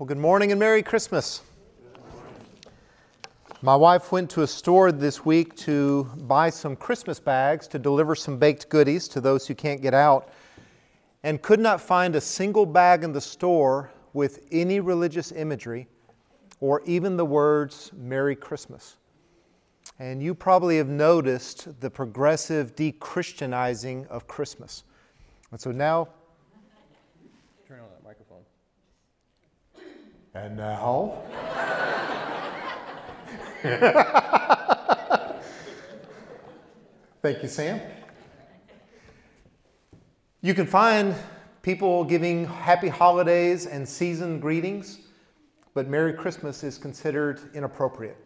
Well, good morning and Merry Christmas. My wife went to a store this week to buy some Christmas bags to deliver some baked goodies to those who can't get out, and could not find a single bag in the store with any religious imagery or even the words Merry Christmas. And you probably have noticed the progressive de Christianizing of Christmas. And so now And now? Thank you, Sam. You can find people giving happy holidays and season greetings, but Merry Christmas is considered inappropriate.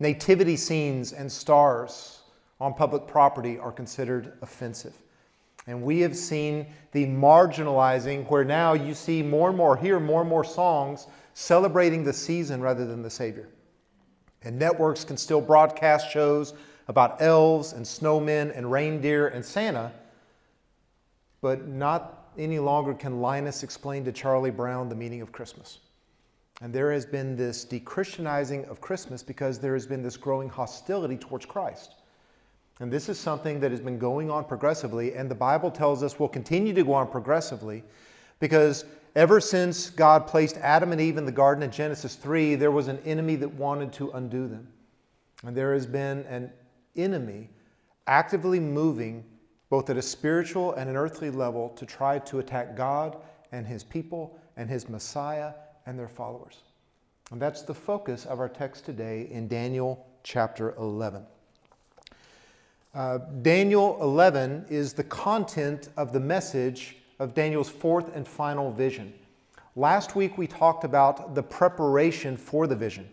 Nativity scenes and stars on public property are considered offensive. And we have seen the marginalizing where now you see more and more, hear more and more songs celebrating the season rather than the Savior. And networks can still broadcast shows about elves and snowmen and reindeer and Santa, but not any longer can Linus explain to Charlie Brown the meaning of Christmas. And there has been this dechristianizing of Christmas because there has been this growing hostility towards Christ. And this is something that has been going on progressively, and the Bible tells us will continue to go on progressively because Ever since God placed Adam and Eve in the garden in Genesis 3, there was an enemy that wanted to undo them. And there has been an enemy actively moving both at a spiritual and an earthly level to try to attack God and his people and his Messiah and their followers. And that's the focus of our text today in Daniel chapter 11. Uh, Daniel 11 is the content of the message of Daniel's fourth and final vision. Last week we talked about the preparation for the vision.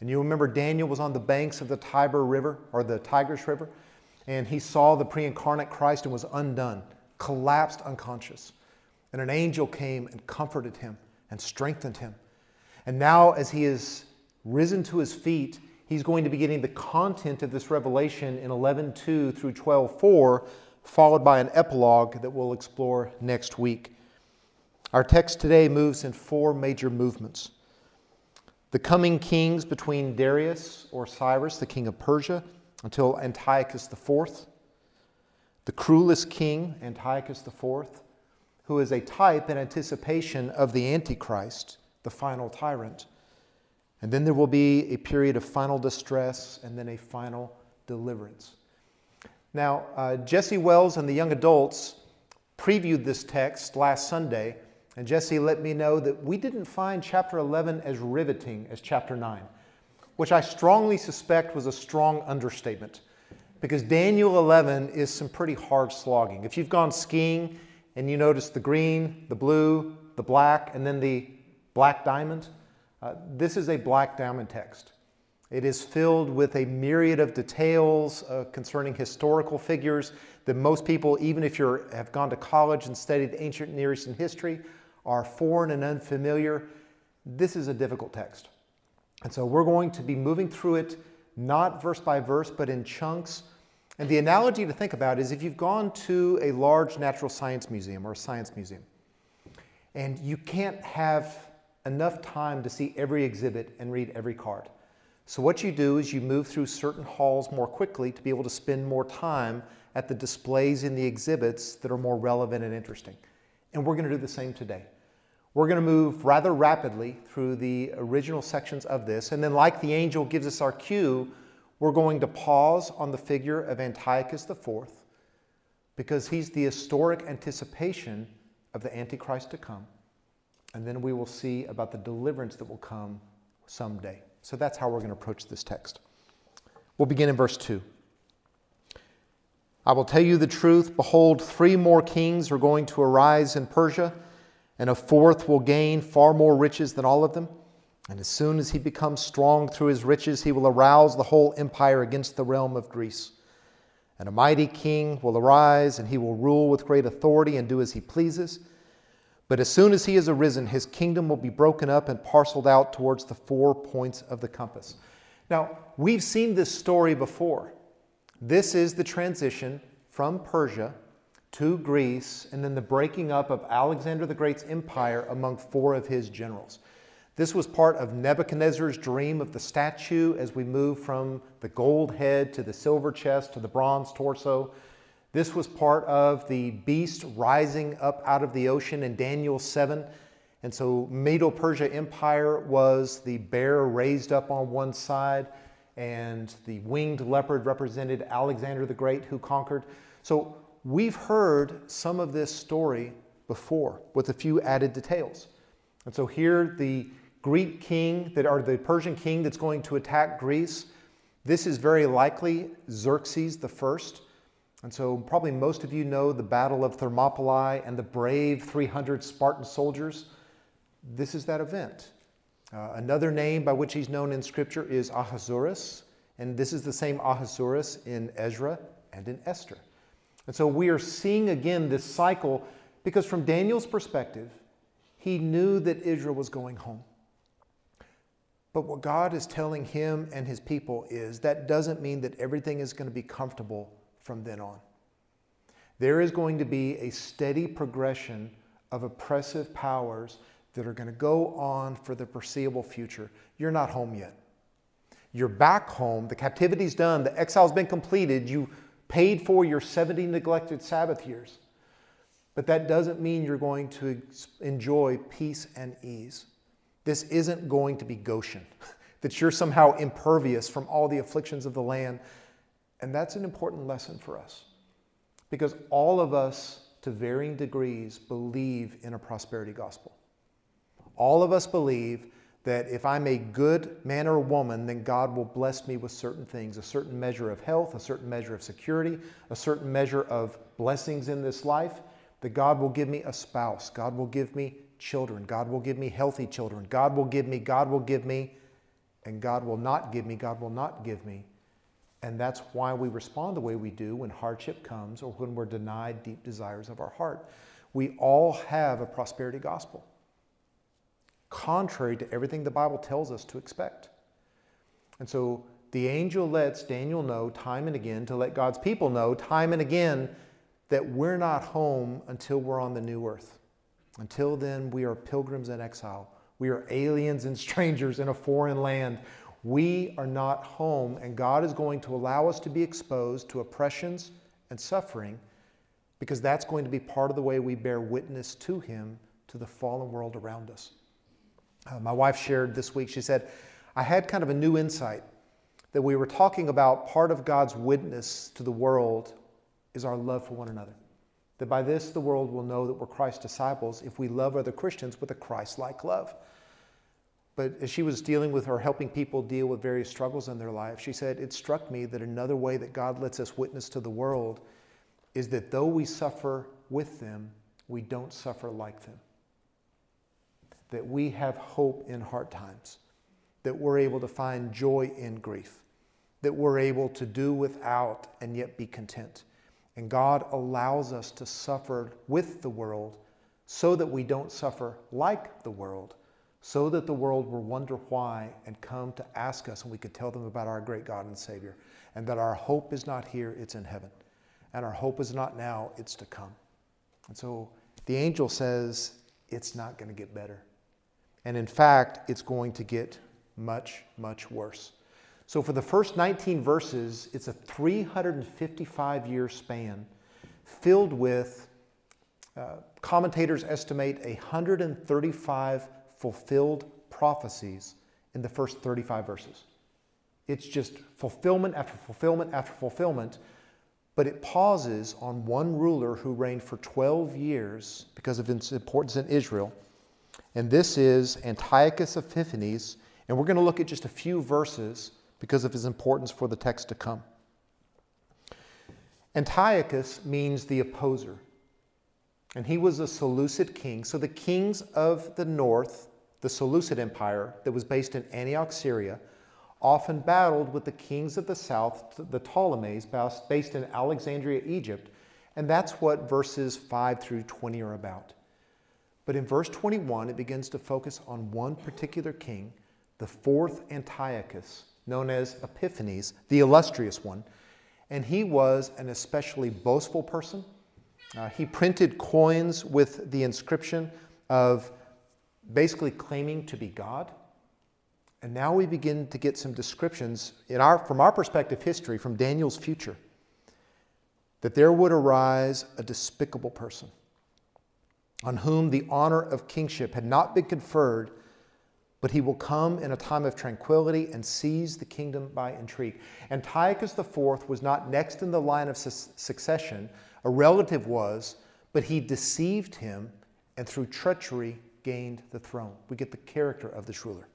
And you remember Daniel was on the banks of the Tiber River or the Tigris River, and he saw the pre incarnate Christ and was undone, collapsed unconscious. And an angel came and comforted him and strengthened him. And now, as he is risen to his feet, he's going to be getting the content of this revelation in 11.2 through 12.4 followed by an epilogue that we'll explore next week. Our text today moves in four major movements the coming kings between Darius or Cyrus, the king of Persia, until Antiochus IV, the cruelest king, Antiochus IV, who is a type and anticipation of the Antichrist, the final tyrant. And then there will be a period of final distress and then a final deliverance. Now, uh, Jesse Wells and the young adults previewed this text last Sunday, and Jesse let me know that we didn't find chapter 11 as riveting as chapter 9, which I strongly suspect was a strong understatement because Daniel 11 is some pretty hard slogging. If you've gone skiing and you notice the green, the blue, the black, and then the black diamond, uh, this is a black diamond text. It is filled with a myriad of details uh, concerning historical figures that most people, even if you have gone to college and studied ancient Near Eastern history, are foreign and unfamiliar. This is a difficult text. And so we're going to be moving through it not verse by verse, but in chunks. And the analogy to think about is if you've gone to a large natural science museum or a science museum, and you can't have enough time to see every exhibit and read every card. So what you do is you move through certain halls more quickly to be able to spend more time at the displays in the exhibits that are more relevant and interesting. And we're going to do the same today. We're going to move rather rapidly through the original sections of this. And then, like the angel gives us our cue, we're going to pause on the figure of Antiochus IV because he's the historic anticipation of the Antichrist to come. And then we will see about the deliverance that will come someday. So that's how we're going to approach this text. We'll begin in verse 2. I will tell you the truth. Behold, three more kings are going to arise in Persia, and a fourth will gain far more riches than all of them. And as soon as he becomes strong through his riches, he will arouse the whole empire against the realm of Greece. And a mighty king will arise, and he will rule with great authority and do as he pleases. But as soon as he has arisen, his kingdom will be broken up and parceled out towards the four points of the compass. Now, we've seen this story before. This is the transition from Persia to Greece and then the breaking up of Alexander the Great's empire among four of his generals. This was part of Nebuchadnezzar's dream of the statue as we move from the gold head to the silver chest to the bronze torso. This was part of the beast rising up out of the ocean in Daniel 7. And so, Medo Persia Empire was the bear raised up on one side, and the winged leopard represented Alexander the Great, who conquered. So, we've heard some of this story before with a few added details. And so, here the Greek king that or the Persian king that's going to attack Greece. This is very likely Xerxes the first. And so probably most of you know the Battle of Thermopylae and the brave 300 Spartan soldiers. This is that event. Uh, another name by which he's known in Scripture is Ahasuerus, and this is the same Ahasuerus in Ezra and in Esther. And so we are seeing again this cycle because from Daniel's perspective, he knew that Israel was going home. But what God is telling him and his people is that doesn't mean that everything is going to be comfortable from then on. There is going to be a steady progression of oppressive powers that are going to go on for the foreseeable future. You're not home yet. You're back home. The captivity's done. The exile's been completed. You paid for your 70 neglected Sabbath years. But that doesn't mean you're going to enjoy peace and ease. This isn't going to be Goshen, that you're somehow impervious from all the afflictions of the land. And that's an important lesson for us because all of us, to varying degrees, believe in a prosperity gospel. All of us believe that if I'm a good man or woman, then God will bless me with certain things a certain measure of health, a certain measure of security, a certain measure of blessings in this life, that God will give me a spouse, God will give me children. God will give me healthy children. God will give me, God will give me, and God will not give me, God will not give me. And that's why we respond the way we do when hardship comes or when we're denied deep desires of our heart. We all have a prosperity gospel, contrary to everything the Bible tells us to expect. And so the angel lets Daniel know time and again to let God's people know time and again that we're not home until we're on the new earth. Until then, we are pilgrims in exile. We are aliens and strangers in a foreign land. We are not home, and God is going to allow us to be exposed to oppressions and suffering because that's going to be part of the way we bear witness to Him to the fallen world around us. Uh, my wife shared this week, she said, I had kind of a new insight that we were talking about part of God's witness to the world is our love for one another that by this the world will know that we're Christ's disciples if we love other Christians with a Christ like love. But as she was dealing with her, helping people deal with various struggles in their life, she said, It struck me that another way that God lets us witness to the world is that though we suffer with them, we don't suffer like them. That we have hope in hard times, that we're able to find joy in grief, that we're able to do without and yet be content. And God allows us to suffer with the world so that we don't suffer like the world, so that the world will wonder why and come to ask us and we could tell them about our great God and Savior. And that our hope is not here, it's in heaven. And our hope is not now, it's to come. And so the angel says it's not going to get better. And in fact, it's going to get much, much worse. So for the first 19 verses, it's a 355 year span filled with, uh, commentators estimate 135 fulfilled prophecies in the first 35 verses. It's just fulfillment after fulfillment after fulfillment, but it pauses on one ruler who reigned for 12 years because of its importance in Israel. And this is Antiochus Epiphanes. And we're going to look at just a few verses because of his importance for the text to come. Antiochus means the opposer, and he was a Seleucid king. So the kings of the north, the Seleucid Empire that was based in Antioch, Syria, often battled with the kings of the south, the Ptolemies, based in Alexandria, Egypt, and that's what verses 5 through 20 are about. But in verse 21, it begins to focus on one particular king, the fourth Antiochus, known as Epiphanes, the illustrious one. And he was an especially boastful person. Uh, he printed coins with the inscription of basically claiming to be God. And now we begin to get some descriptions in our, from our perspective, history, from Daniel's future, that there would arise a despicable person on whom the honor of kingship had not been conferred, but he will come in a time of tranquility and seize the kingdom by intrigue. Antiochus IV was not next in the line of su- succession, a relative was, but he deceived him and through treachery gained the throne. We get the character of this ruler.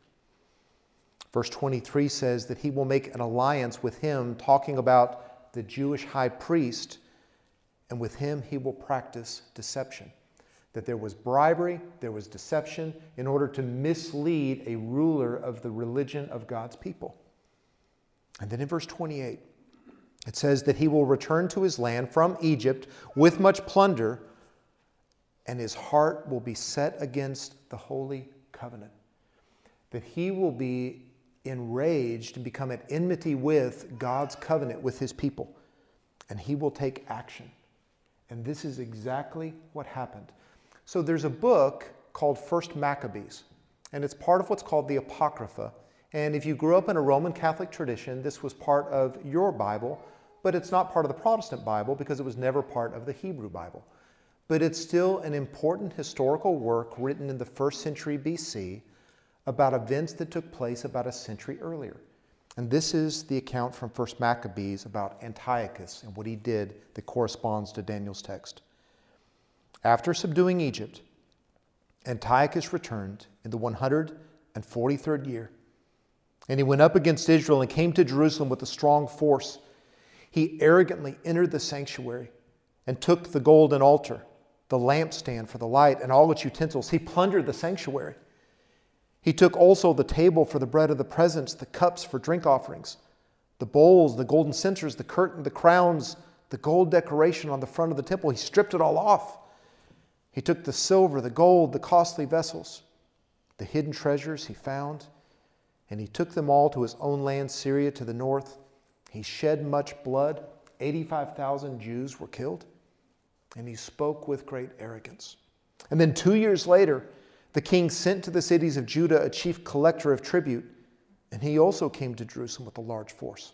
Verse 23 says that he will make an alliance with him, talking about the Jewish high priest, and with him he will practice deception. That there was bribery, there was deception in order to mislead a ruler of the religion of God's people. And then in verse 28, it says that he will return to his land from Egypt with much plunder, and his heart will be set against the holy covenant. That he will be enraged and become at enmity with God's covenant with his people. And he will take action. And this is exactly what happened. So there's a book called First Maccabees, and it's part of what's called the Apocrypha. And if you grew up in a Roman Catholic tradition, this was part of your Bible, but it's not part of the Protestant Bible because it was never part of the Hebrew Bible. But it's still an important historical work written in the first century BC about events that took place about a century earlier. And this is the account from 1 Maccabees about Antiochus and what he did that corresponds to Daniel's text. After subduing Egypt, Antiochus returned in the 143rd year. And he went up against Israel and came to Jerusalem with a strong force. He arrogantly entered the sanctuary and took the golden altar, the lampstand for the light, and all its utensils. He plundered the sanctuary. He took also the table for the bread of the presence, the cups for drink offerings, the bowls, the golden censers, the curtain, the crowns, the gold decoration on the front of the temple. He stripped it all off. He took the silver, the gold, the costly vessels, the hidden treasures he found, and he took them all to his own land, Syria, to the north. He shed much blood. 85,000 Jews were killed, and he spoke with great arrogance. And then two years later, the king sent to the cities of Judah a chief collector of tribute, and he also came to Jerusalem with a large force.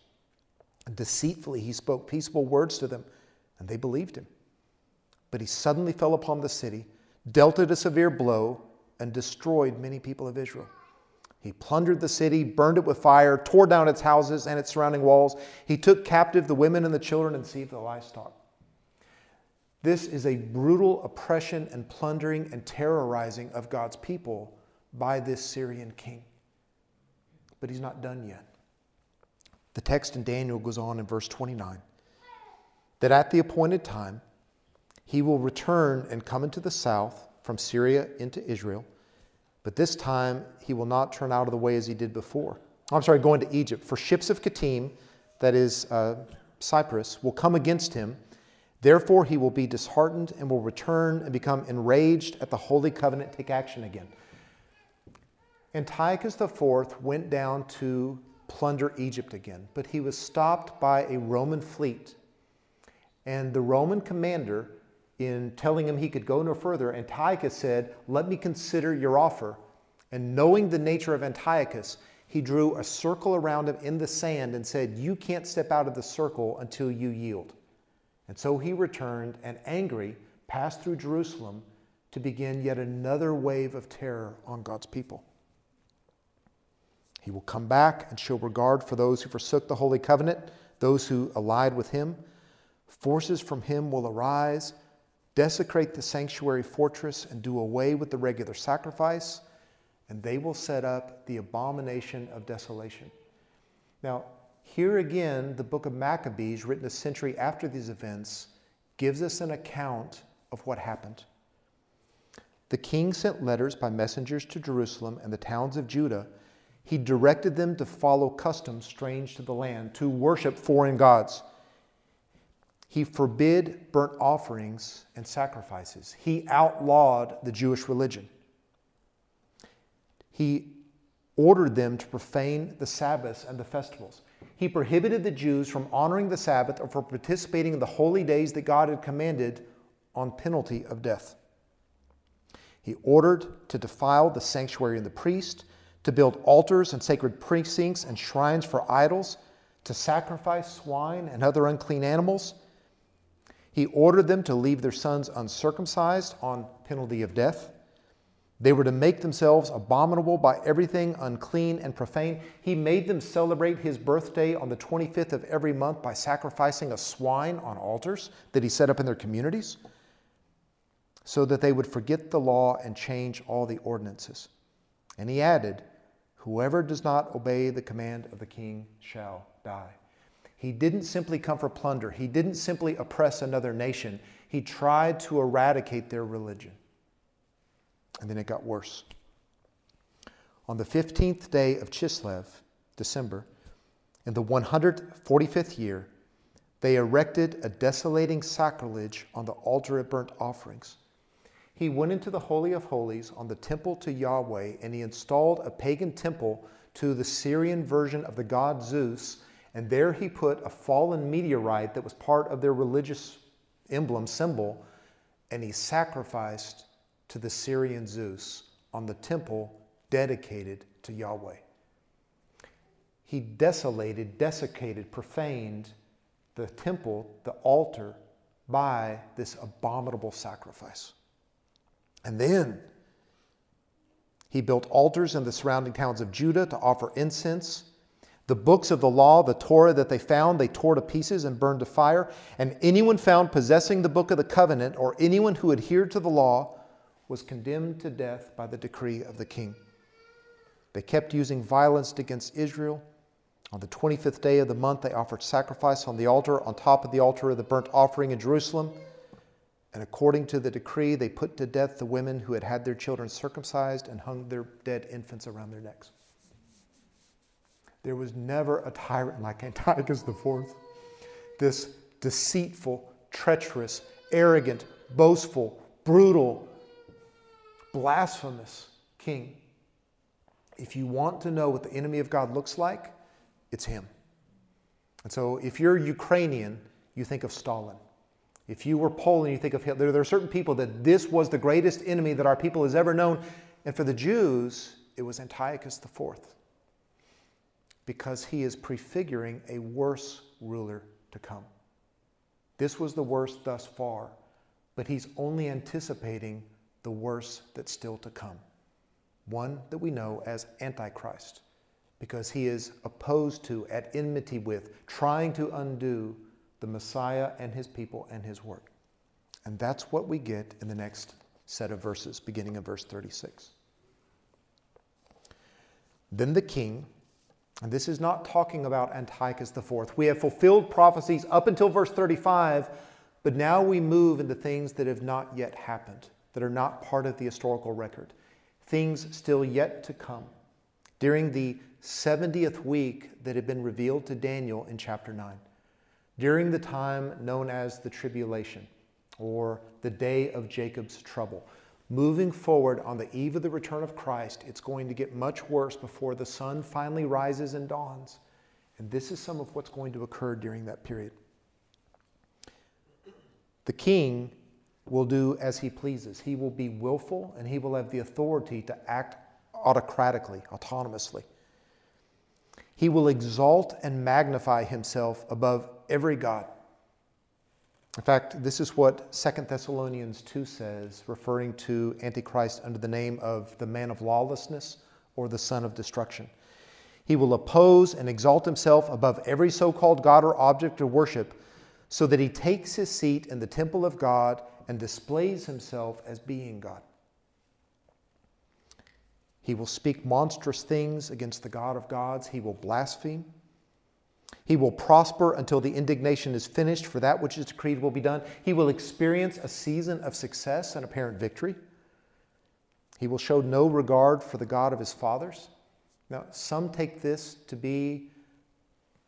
And deceitfully he spoke peaceable words to them, and they believed him. But he suddenly fell upon the city, dealt it a severe blow, and destroyed many people of Israel. He plundered the city, burned it with fire, tore down its houses and its surrounding walls. He took captive the women and the children and seized the livestock. This is a brutal oppression and plundering and terrorizing of God's people by this Syrian king. But he's not done yet. The text in Daniel goes on in verse 29 that at the appointed time he will return and come into the south from Syria into Israel, but this time he will not turn out of the way as he did before. I'm sorry, going to Egypt. For ships of Kittim, that is uh, Cyprus, will come against him Therefore, he will be disheartened and will return and become enraged at the holy covenant, take action again. Antiochus IV went down to plunder Egypt again, but he was stopped by a Roman fleet. And the Roman commander, in telling him he could go no further, Antiochus said, Let me consider your offer. And knowing the nature of Antiochus, he drew a circle around him in the sand and said, You can't step out of the circle until you yield. And so he returned and angry passed through Jerusalem to begin yet another wave of terror on God's people. He will come back and show regard for those who forsook the holy covenant, those who allied with him. Forces from him will arise, desecrate the sanctuary fortress, and do away with the regular sacrifice, and they will set up the abomination of desolation. Now, here again, the book of Maccabees, written a century after these events, gives us an account of what happened. The king sent letters by messengers to Jerusalem and the towns of Judah. He directed them to follow customs strange to the land, to worship foreign gods. He forbid burnt offerings and sacrifices. He outlawed the Jewish religion. He ordered them to profane the Sabbaths and the festivals. He prohibited the Jews from honoring the Sabbath or from participating in the holy days that God had commanded on penalty of death. He ordered to defile the sanctuary and the priest, to build altars and sacred precincts and shrines for idols, to sacrifice swine and other unclean animals. He ordered them to leave their sons uncircumcised on penalty of death. They were to make themselves abominable by everything unclean and profane. He made them celebrate his birthday on the 25th of every month by sacrificing a swine on altars that he set up in their communities so that they would forget the law and change all the ordinances. And he added, Whoever does not obey the command of the king shall die. He didn't simply come for plunder, he didn't simply oppress another nation. He tried to eradicate their religion. And then it got worse. On the 15th day of Chislev, December, in the 145th year, they erected a desolating sacrilege on the altar of burnt offerings. He went into the Holy of Holies on the temple to Yahweh, and he installed a pagan temple to the Syrian version of the god Zeus, and there he put a fallen meteorite that was part of their religious emblem, symbol, and he sacrificed to the Syrian Zeus on the temple dedicated to Yahweh. He desolated, desiccated, profaned the temple, the altar, by this abominable sacrifice. And then he built altars in the surrounding towns of Judah to offer incense. The books of the law, the Torah that they found, they tore to pieces and burned to fire. And anyone found possessing the book of the covenant or anyone who adhered to the law was condemned to death by the decree of the king. They kept using violence against Israel. On the 25th day of the month, they offered sacrifice on the altar, on top of the altar of the burnt offering in Jerusalem. And according to the decree, they put to death the women who had had their children circumcised and hung their dead infants around their necks. There was never a tyrant like Antiochus IV. This deceitful, treacherous, arrogant, boastful, brutal, blasphemous king. If you want to know what the enemy of God looks like, it's him. And so if you're Ukrainian, you think of Stalin. If you were Poland, you think of Hitler. There are certain people that this was the greatest enemy that our people has ever known. And for the Jews, it was Antiochus IV. Because he is prefiguring a worse ruler to come. This was the worst thus far, but he's only anticipating the worse that's still to come. One that we know as Antichrist, because he is opposed to, at enmity with, trying to undo the Messiah and his people and his work. And that's what we get in the next set of verses, beginning of verse 36. Then the king, and this is not talking about Antiochus IV. We have fulfilled prophecies up until verse 35, but now we move into things that have not yet happened that are not part of the historical record, things still yet to come. During the 70th week that had been revealed to Daniel in chapter 9, during the time known as the tribulation or the day of Jacob's trouble. Moving forward on the eve of the return of Christ, it's going to get much worse before the sun finally rises and dawns. And this is some of what's going to occur during that period. The king will do as he pleases. He will be willful and he will have the authority to act autocratically, autonomously. He will exalt and magnify himself above every God. In fact, this is what 2 Thessalonians 2 says, referring to Antichrist under the name of the man of lawlessness or the son of destruction. He will oppose and exalt himself above every so called God or object of worship, so that he takes his seat in the temple of God and displays himself as being God. He will speak monstrous things against the God of gods. He will blaspheme. He will prosper until the indignation is finished, for that which is decreed will be done. He will experience a season of success and apparent victory. He will show no regard for the God of his fathers. Now, some take this to be,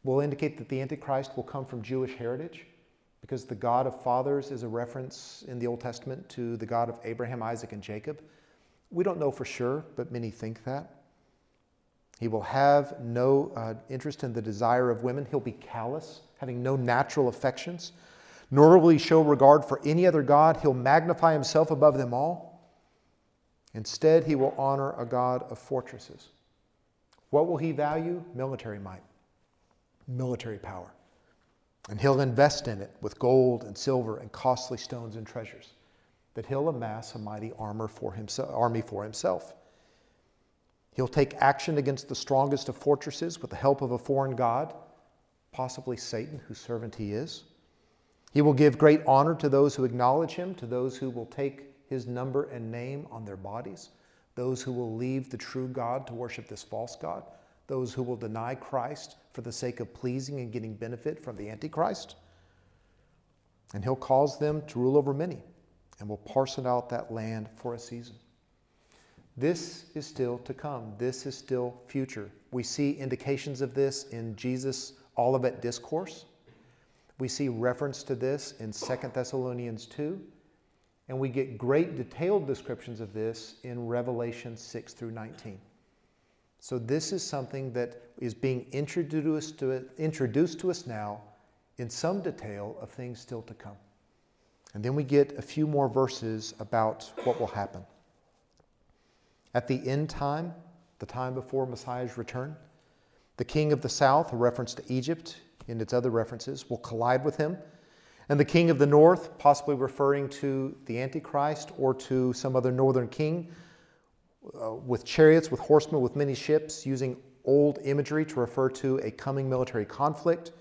will indicate that the Antichrist will come from Jewish heritage because the God of fathers is a reference in the Old Testament to the God of Abraham, Isaac, and Jacob. We don't know for sure, but many think that. He will have no uh, interest in the desire of women. He'll be callous, having no natural affections. Nor will he show regard for any other God. He'll magnify himself above them all. Instead, he will honor a God of fortresses. What will he value? Military might, military power. And he'll invest in it with gold and silver and costly stones and treasures, that he'll amass a mighty armor for himself, army for himself. He'll take action against the strongest of fortresses with the help of a foreign god, possibly Satan, whose servant he is. He will give great honor to those who acknowledge him, to those who will take his number and name on their bodies, those who will leave the true God to worship this false God, those who will deny Christ for the sake of pleasing and getting benefit from the Antichrist. And he'll cause them to rule over many and will parcel out that land for a season. This is still to come. This is still future. We see indications of this in Jesus' Olivet Discourse. We see reference to this in 2 Thessalonians 2. And we get great detailed descriptions of this in Revelation 6 through 19. So, this is something that is being introduced to, introduced to us now in some detail of things still to come. And then we get a few more verses about what will happen. At the end time, the time before Messiah's return, the king of the south, a reference to Egypt in its other references, will collide with him. And the king of the north, possibly referring to the Antichrist or to some other northern king, uh, with chariots, with horsemen, with many ships, using old imagery to refer to a coming military conflict.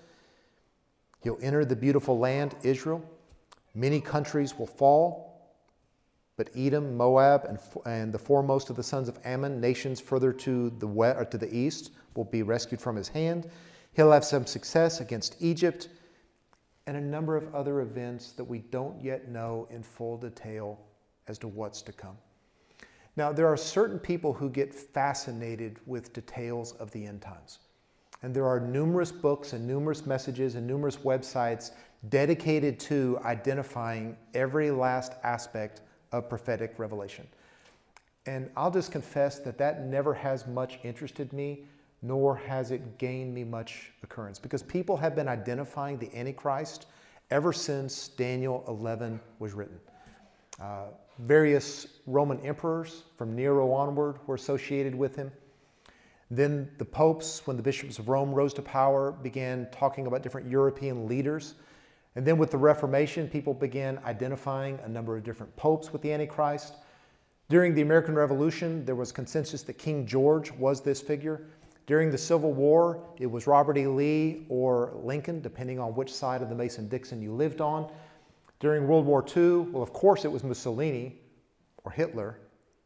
He'll enter the beautiful land, Israel. Many countries will fall, but Edom, Moab, and, and the foremost of the sons of Ammon, nations further to the, west, or to the east, will be rescued from his hand. He'll have some success against Egypt and a number of other events that we don't yet know in full detail as to what's to come. Now, there are certain people who get fascinated with details of the end times. And there are numerous books and numerous messages and numerous websites dedicated to identifying every last aspect of prophetic revelation. And I'll just confess that that never has much interested me, nor has it gained me much occurrence, because people have been identifying the Antichrist ever since Daniel 11 was written. Uh, various Roman emperors from Nero onward were associated with him. Then the popes, when the bishops of Rome rose to power, began talking about different European leaders and then with the Reformation, people began identifying a number of different popes with the Antichrist. During the American Revolution, there was consensus that King George was this figure. During the Civil War, it was Robert E. Lee or Lincoln, depending on which side of the Mason Dixon you lived on. During World War II, well, of course, it was Mussolini or Hitler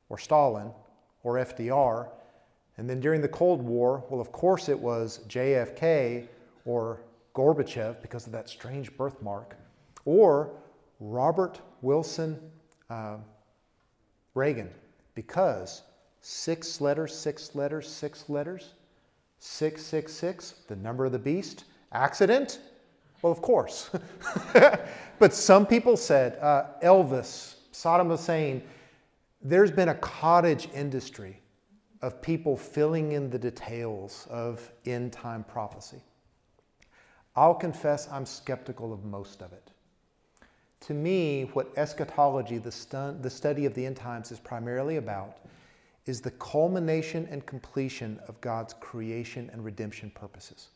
or Stalin or FDR. And then during the Cold War, well, of course, it was JFK or Gorbachev because of that strange birthmark, or Robert Wilson uh, Reagan because six letters, six letters, six letters, 666, the number of the beast, accident? Well, of course. but some people said uh, Elvis, Saddam Hussein, there's been a cottage industry of people filling in the details of end time prophecy. I'll confess I'm skeptical of most of it. To me, what eschatology, the, the study of the end times, is primarily about is the culmination and completion of God's creation and redemption purposes.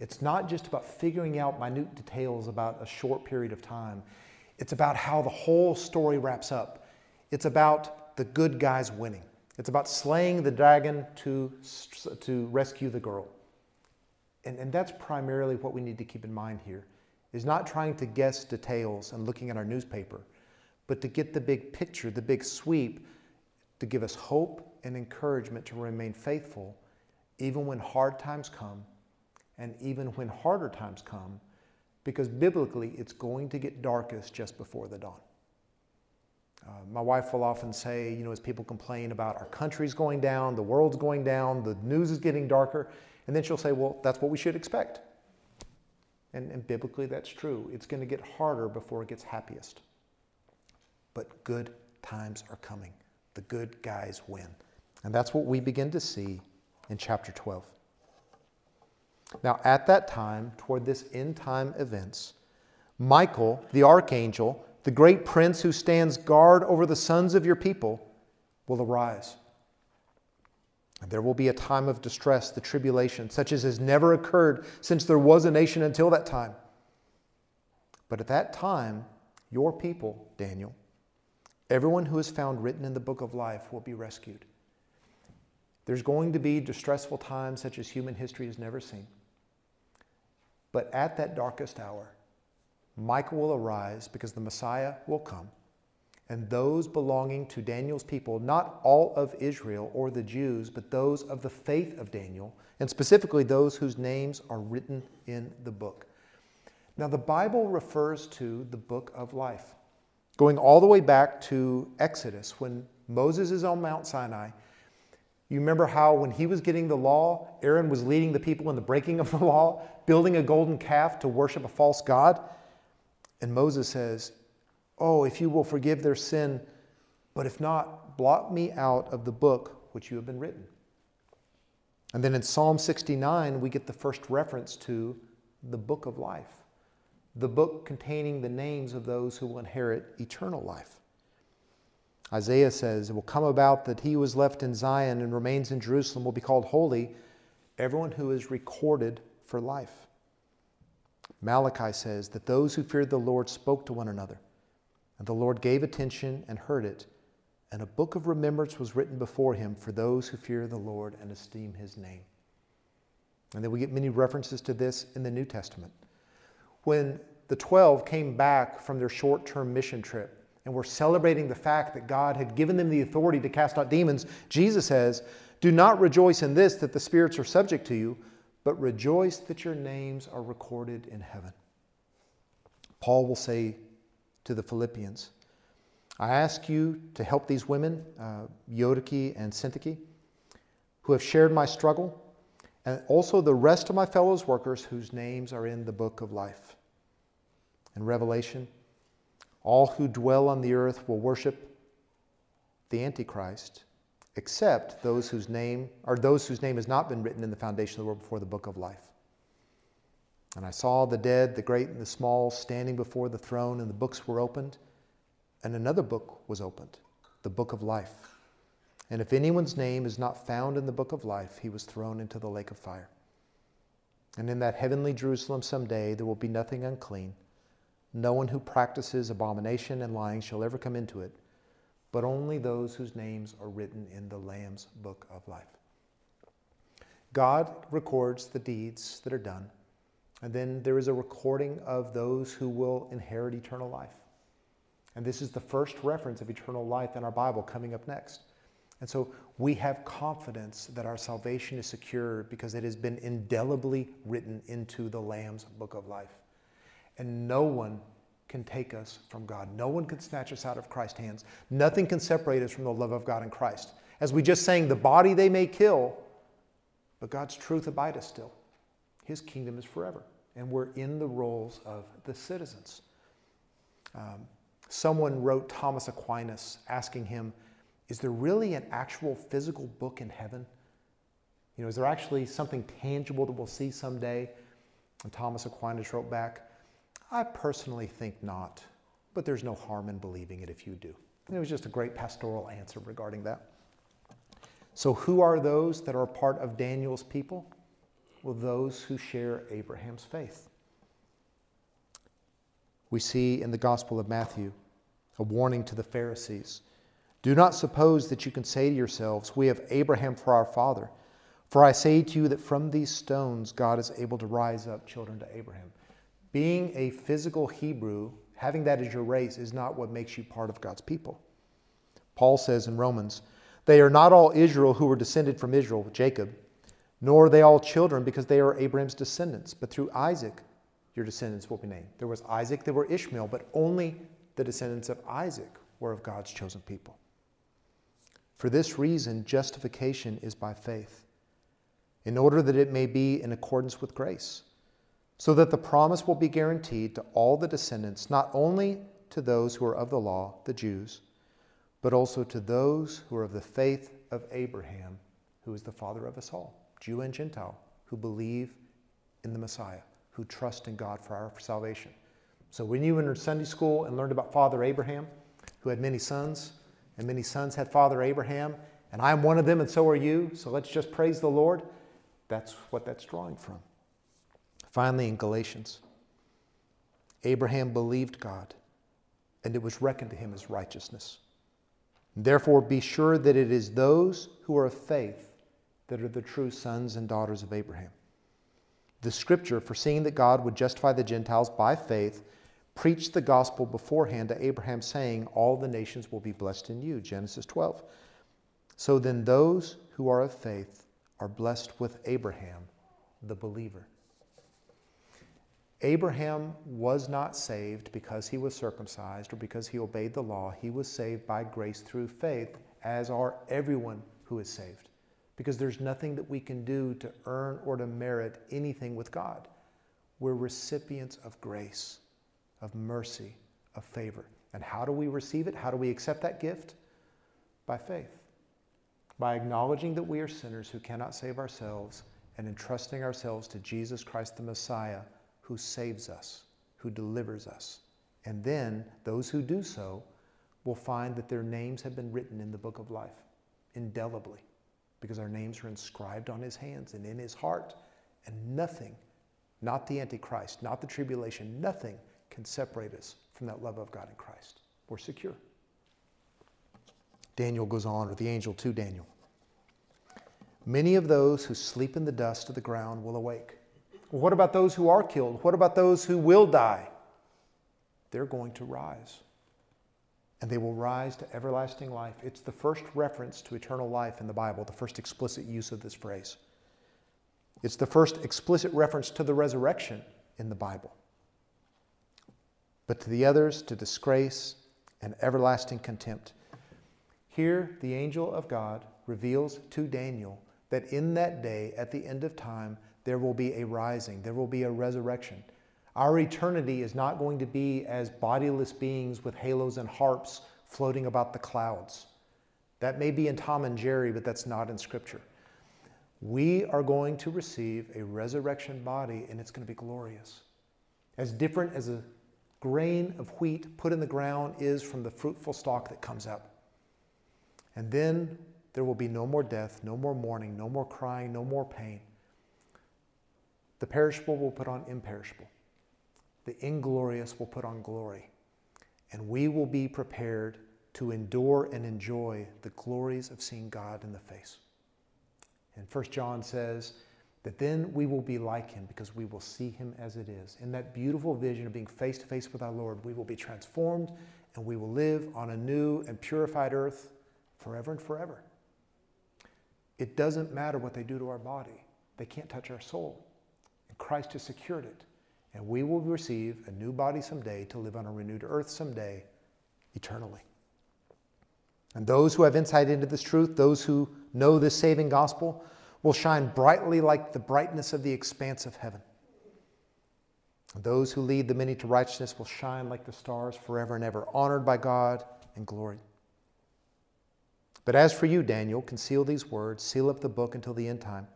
It's not just about figuring out minute details about a short period of time. It's about how the whole story wraps up. It's about the good guys winning. It's about slaying the dragon to, to rescue the girl and, and that's primarily what we need to keep in mind here, is not trying to guess details and looking at our newspaper, but to get the big picture, the big sweep, to give us hope and encouragement to remain faithful even when hard times come and even when harder times come, because biblically it's going to get darkest just before the dawn. Uh, my wife will often say, you know, as people complain about our country's going down, the world's going down, the news is getting darker, and then she'll say, well, that's what we should expect. And, and biblically, that's true. It's going to get harder before it gets happiest. But good times are coming. The good guys win. And that's what we begin to see in chapter 12. Now, at that time, toward this end time events, Michael, the archangel, the great prince who stands guard over the sons of your people, will arise. And there will be a time of distress, the tribulation, such as has never occurred since there was a nation until that time. But at that time, your people, Daniel, everyone who is found written in the book of life will be rescued. There's going to be distressful times such as human history has never seen. But at that darkest hour, Michael will arise because the Messiah will come and those belonging to Daniel's people, not all of Israel or the Jews, but those of the faith of Daniel, and specifically those whose names are written in the book. Now, the Bible refers to the book of life, going all the way back to Exodus when Moses is on Mount Sinai. You remember how when he was getting the law, Aaron was leading the people in the breaking of the law, building a golden calf to worship a false God? And Moses says, Oh, if you will forgive their sin, but if not, blot me out of the book which you have been written. And then in Psalm 69, we get the first reference to the book of life, the book containing the names of those who will inherit eternal life. Isaiah says, It will come about that he who is left in Zion and remains in Jerusalem will be called holy, everyone who is recorded for life. Malachi says that those who feared the Lord spoke to one another. And the Lord gave attention and heard it, and a book of remembrance was written before him for those who fear the Lord and esteem his name. And then we get many references to this in the New Testament. When the 12 came back from their short term mission trip and were celebrating the fact that God had given them the authority to cast out demons, Jesus says, Do not rejoice in this that the spirits are subject to you, but rejoice that your names are recorded in heaven. Paul will say to the Philippians. I ask you to help these women, uh, and Syntyche, who have shared my struggle, and also the rest of my fellows workers whose names are in the book of life. In Revelation, all who dwell on the earth will worship the Antichrist, except those whose name or those whose name has not been written in the foundation of the world before the book of life. And I saw the dead, the great and the small, standing before the throne, and the books were opened. And another book was opened, the book of life. And if anyone's name is not found in the book of life, he was thrown into the lake of fire. And in that heavenly Jerusalem someday there will be nothing unclean. No one who practices abomination and lying shall ever come into it, but only those whose names are written in the Lamb's book of life. God records the deeds that are done and then there is a recording of those who will inherit eternal life. And this is the first reference of eternal life in our Bible coming up next. And so we have confidence that our salvation is secure because it has been indelibly written into the Lamb's book of life. And no one can take us from God. No one can snatch us out of Christ's hands. Nothing can separate us from the love of God in Christ. As we just sang, the body they may kill, but God's truth abideth still. His kingdom is forever. And we're in the rolls of the citizens. Um, someone wrote Thomas Aquinas asking him, Is there really an actual physical book in heaven? You know, is there actually something tangible that we'll see someday? And Thomas Aquinas wrote back, I personally think not, but there's no harm in believing it if you do. And it was just a great pastoral answer regarding that. So, who are those that are part of Daniel's people? Well, those who share Abraham's faith. We see in the Gospel of Matthew a warning to the Pharisees Do not suppose that you can say to yourselves, We have Abraham for our father. For I say to you that from these stones God is able to rise up children to Abraham. Being a physical Hebrew, having that as your race, is not what makes you part of God's people. Paul says in Romans, They are not all Israel who were descended from Israel, Jacob nor are they all children because they are Abraham's descendants, but through Isaac your descendants will be named. There was Isaac, there were Ishmael, but only the descendants of Isaac were of God's chosen people. For this reason, justification is by faith, in order that it may be in accordance with grace, so that the promise will be guaranteed to all the descendants, not only to those who are of the law, the Jews, but also to those who are of the faith of Abraham, who is the father of us all. Jew and Gentile, who believe in the Messiah, who trust in God for our salvation. So when you in Sunday school and learned about Father Abraham, who had many sons, and many sons had Father Abraham, and I am one of them, and so are you. So let's just praise the Lord. That's what that's drawing from. Finally, in Galatians, Abraham believed God, and it was reckoned to him as righteousness. Therefore, be sure that it is those who are of faith that are the true sons and daughters of Abraham. The scripture, foreseeing that God would justify the Gentiles by faith, preached the gospel beforehand to Abraham, saying, All the nations will be blessed in you. Genesis 12. So then, those who are of faith are blessed with Abraham, the believer. Abraham was not saved because he was circumcised or because he obeyed the law. He was saved by grace through faith, as are everyone who is saved. Because there's nothing that we can do to earn or to merit anything with God. We're recipients of grace, of mercy, of favor. And how do we receive it? How do we accept that gift? By faith. By acknowledging that we are sinners who cannot save ourselves and entrusting ourselves to Jesus Christ the Messiah who saves us, who delivers us. And then those who do so will find that their names have been written in the book of life indelibly because our names are inscribed on his hands and in his heart. And nothing, not the Antichrist, not the tribulation, nothing can separate us from that love of God in Christ. We're secure. Daniel goes on, or the angel to Daniel. Many of those who sleep in the dust of the ground will awake. What about those who are killed? What about those who will die? They're going to rise. And they will rise to everlasting life. It's the first reference to eternal life in the Bible, the first explicit use of this phrase. It's the first explicit reference to the resurrection in the Bible. But to the others, to disgrace and everlasting contempt. Here, the angel of God reveals to Daniel that in that day, at the end of time, there will be a rising, there will be a resurrection. Our eternity is not going to be as bodiless beings with halos and harps floating about the clouds. That may be in Tom and Jerry, but that's not in Scripture. We are going to receive a resurrection body, and it's going to be glorious. As different as a grain of wheat put in the ground is from the fruitful stalk that comes up. And then there will be no more death, no more mourning, no more crying, no more pain. The perishable will put on imperishable. The inglorious will put on glory. And we will be prepared to endure and enjoy the glories of seeing God in the face. And 1 John says that then we will be like him because we will see him as it is. In that beautiful vision of being face to face with our Lord, we will be transformed and we will live on a new and purified earth forever and forever. It doesn't matter what they do to our body, they can't touch our soul. Christ has secured it. And we will receive a new body someday to live on a renewed earth someday eternally. And those who have insight into this truth, those who know this saving gospel, will shine brightly like the brightness of the expanse of heaven. And those who lead the many to righteousness will shine like the stars forever and ever, honored by God and glory. But as for you, Daniel, conceal these words, seal up the book until the end time.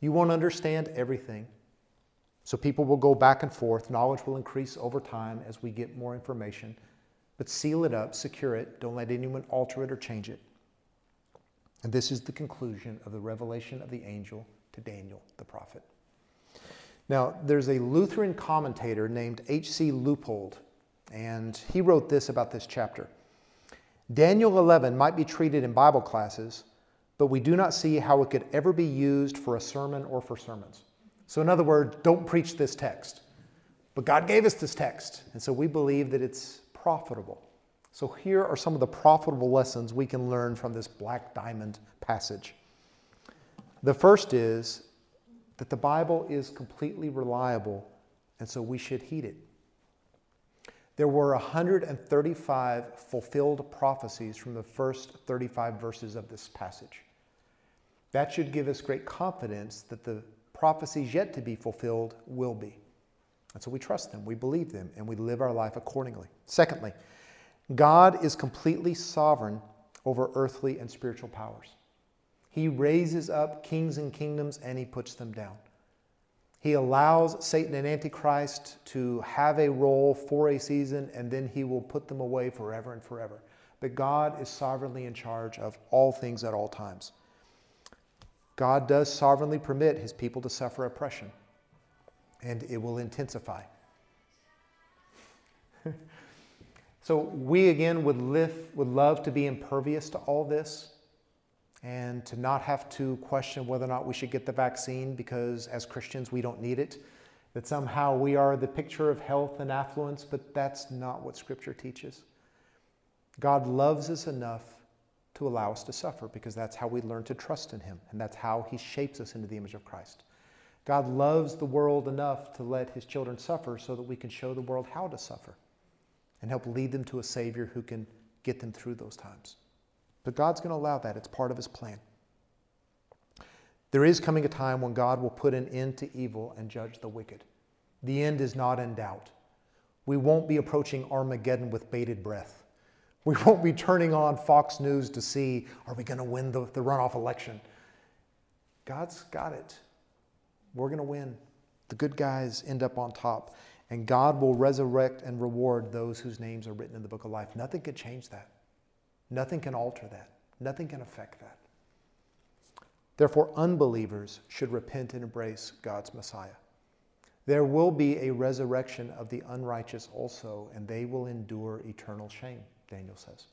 You won't understand everything. So people will go back and forth. Knowledge will increase over time as we get more information. But seal it up, secure it. Don't let anyone alter it or change it. And this is the conclusion of the revelation of the angel to Daniel the prophet. Now, there's a Lutheran commentator named H.C. Leupold, and he wrote this about this chapter. Daniel 11 might be treated in Bible classes, but we do not see how it could ever be used for a sermon or for sermons. So, in other words, don't preach this text. But God gave us this text, and so we believe that it's profitable. So, here are some of the profitable lessons we can learn from this black diamond passage. The first is that the Bible is completely reliable, and so we should heed it. There were 135 fulfilled prophecies from the first 35 verses of this passage. That should give us great confidence that the prophecies yet to be fulfilled will be. And so we trust them, we believe them, and we live our life accordingly. Secondly, God is completely sovereign over earthly and spiritual powers. He raises up kings and kingdoms and he puts them down. He allows Satan and Antichrist to have a role for a season and then he will put them away forever and forever. But God is sovereignly in charge of all things at all times. God does sovereignly permit his people to suffer oppression, and it will intensify. so, we again would, live, would love to be impervious to all this and to not have to question whether or not we should get the vaccine because as Christians we don't need it. That somehow we are the picture of health and affluence, but that's not what Scripture teaches. God loves us enough to allow us to suffer because that's how we learn to trust in Him and that's how He shapes us into the image of Christ. God loves the world enough to let His children suffer so that we can show the world how to suffer and help lead them to a Savior who can get them through those times. But God's going to allow that, it's part of His plan. There is coming a time when God will put an end to evil and judge the wicked. The end is not in doubt. We won't be approaching Armageddon with bated breath. We won't be turning on Fox News to see, are we going to win the, the runoff election? God's got it. We're going to win. The good guys end up on top. And God will resurrect and reward those whose names are written in the book of life. Nothing can change that. Nothing can alter that. Nothing can affect that. Therefore, unbelievers should repent and embrace God's Messiah. There will be a resurrection of the unrighteous also, and they will endure eternal shame. Daniel says.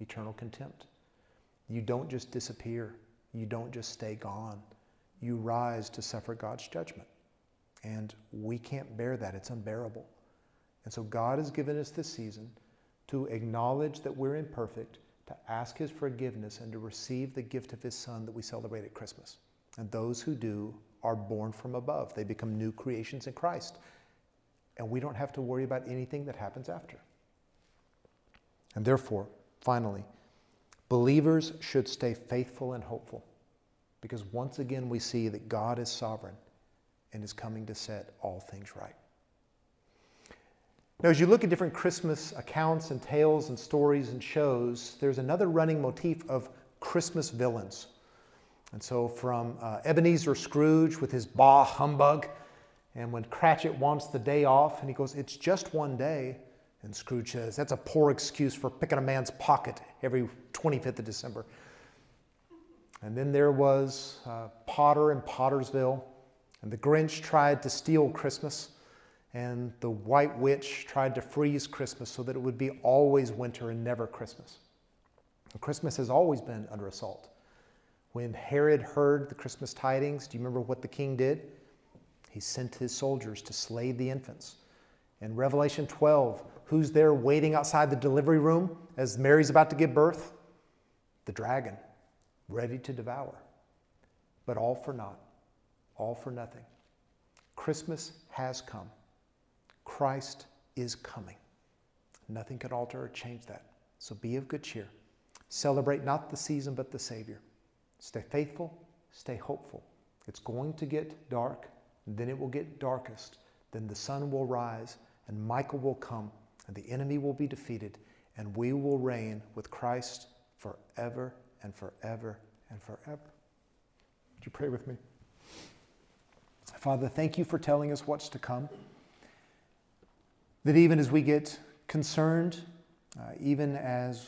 Eternal contempt. You don't just disappear, you don't just stay gone. You rise to suffer God's judgment. And we can't bear that, it's unbearable. And so God has given us this season to acknowledge that we're imperfect, to ask His forgiveness, and to receive the gift of His Son that we celebrate at Christmas. And those who do are born from above. They become new creations in Christ. And we don't have to worry about anything that happens after. And therefore, finally, believers should stay faithful and hopeful because once again we see that God is sovereign and is coming to set all things right. Now, as you look at different Christmas accounts and tales and stories and shows, there's another running motif of Christmas villains. And so, from uh, Ebenezer Scrooge with his bah humbug, and when Cratchit wants the day off, and he goes, It's just one day. And Scrooge says, That's a poor excuse for picking a man's pocket every 25th of December. And then there was uh, Potter in Pottersville, and the Grinch tried to steal Christmas, and the White Witch tried to freeze Christmas so that it would be always winter and never Christmas. Christmas has always been under assault. When Herod heard the Christmas tidings, do you remember what the king did? He sent his soldiers to slay the infants. In Revelation 12, Who's there waiting outside the delivery room as Mary's about to give birth? The dragon, ready to devour. But all for naught, all for nothing. Christmas has come. Christ is coming. Nothing can alter or change that. So be of good cheer. Celebrate not the season, but the Savior. Stay faithful, stay hopeful. It's going to get dark, then it will get darkest. Then the sun will rise, and Michael will come and the enemy will be defeated, and we will reign with Christ forever and forever and forever. Would you pray with me? Father, thank you for telling us what's to come. That even as we get concerned, uh, even as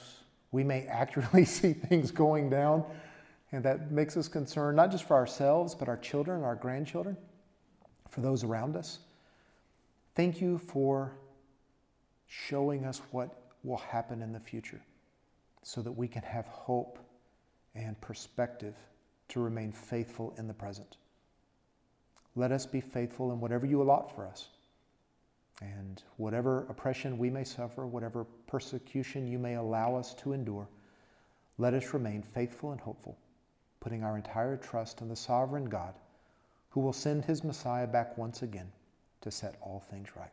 we may accurately see things going down, and that makes us concerned not just for ourselves, but our children, our grandchildren, for those around us. Thank you for showing us what will happen in the future so that we can have hope and perspective to remain faithful in the present. Let us be faithful in whatever you allot for us. And whatever oppression we may suffer, whatever persecution you may allow us to endure, let us remain faithful and hopeful, putting our entire trust in the sovereign God who will send his Messiah back once again to set all things right.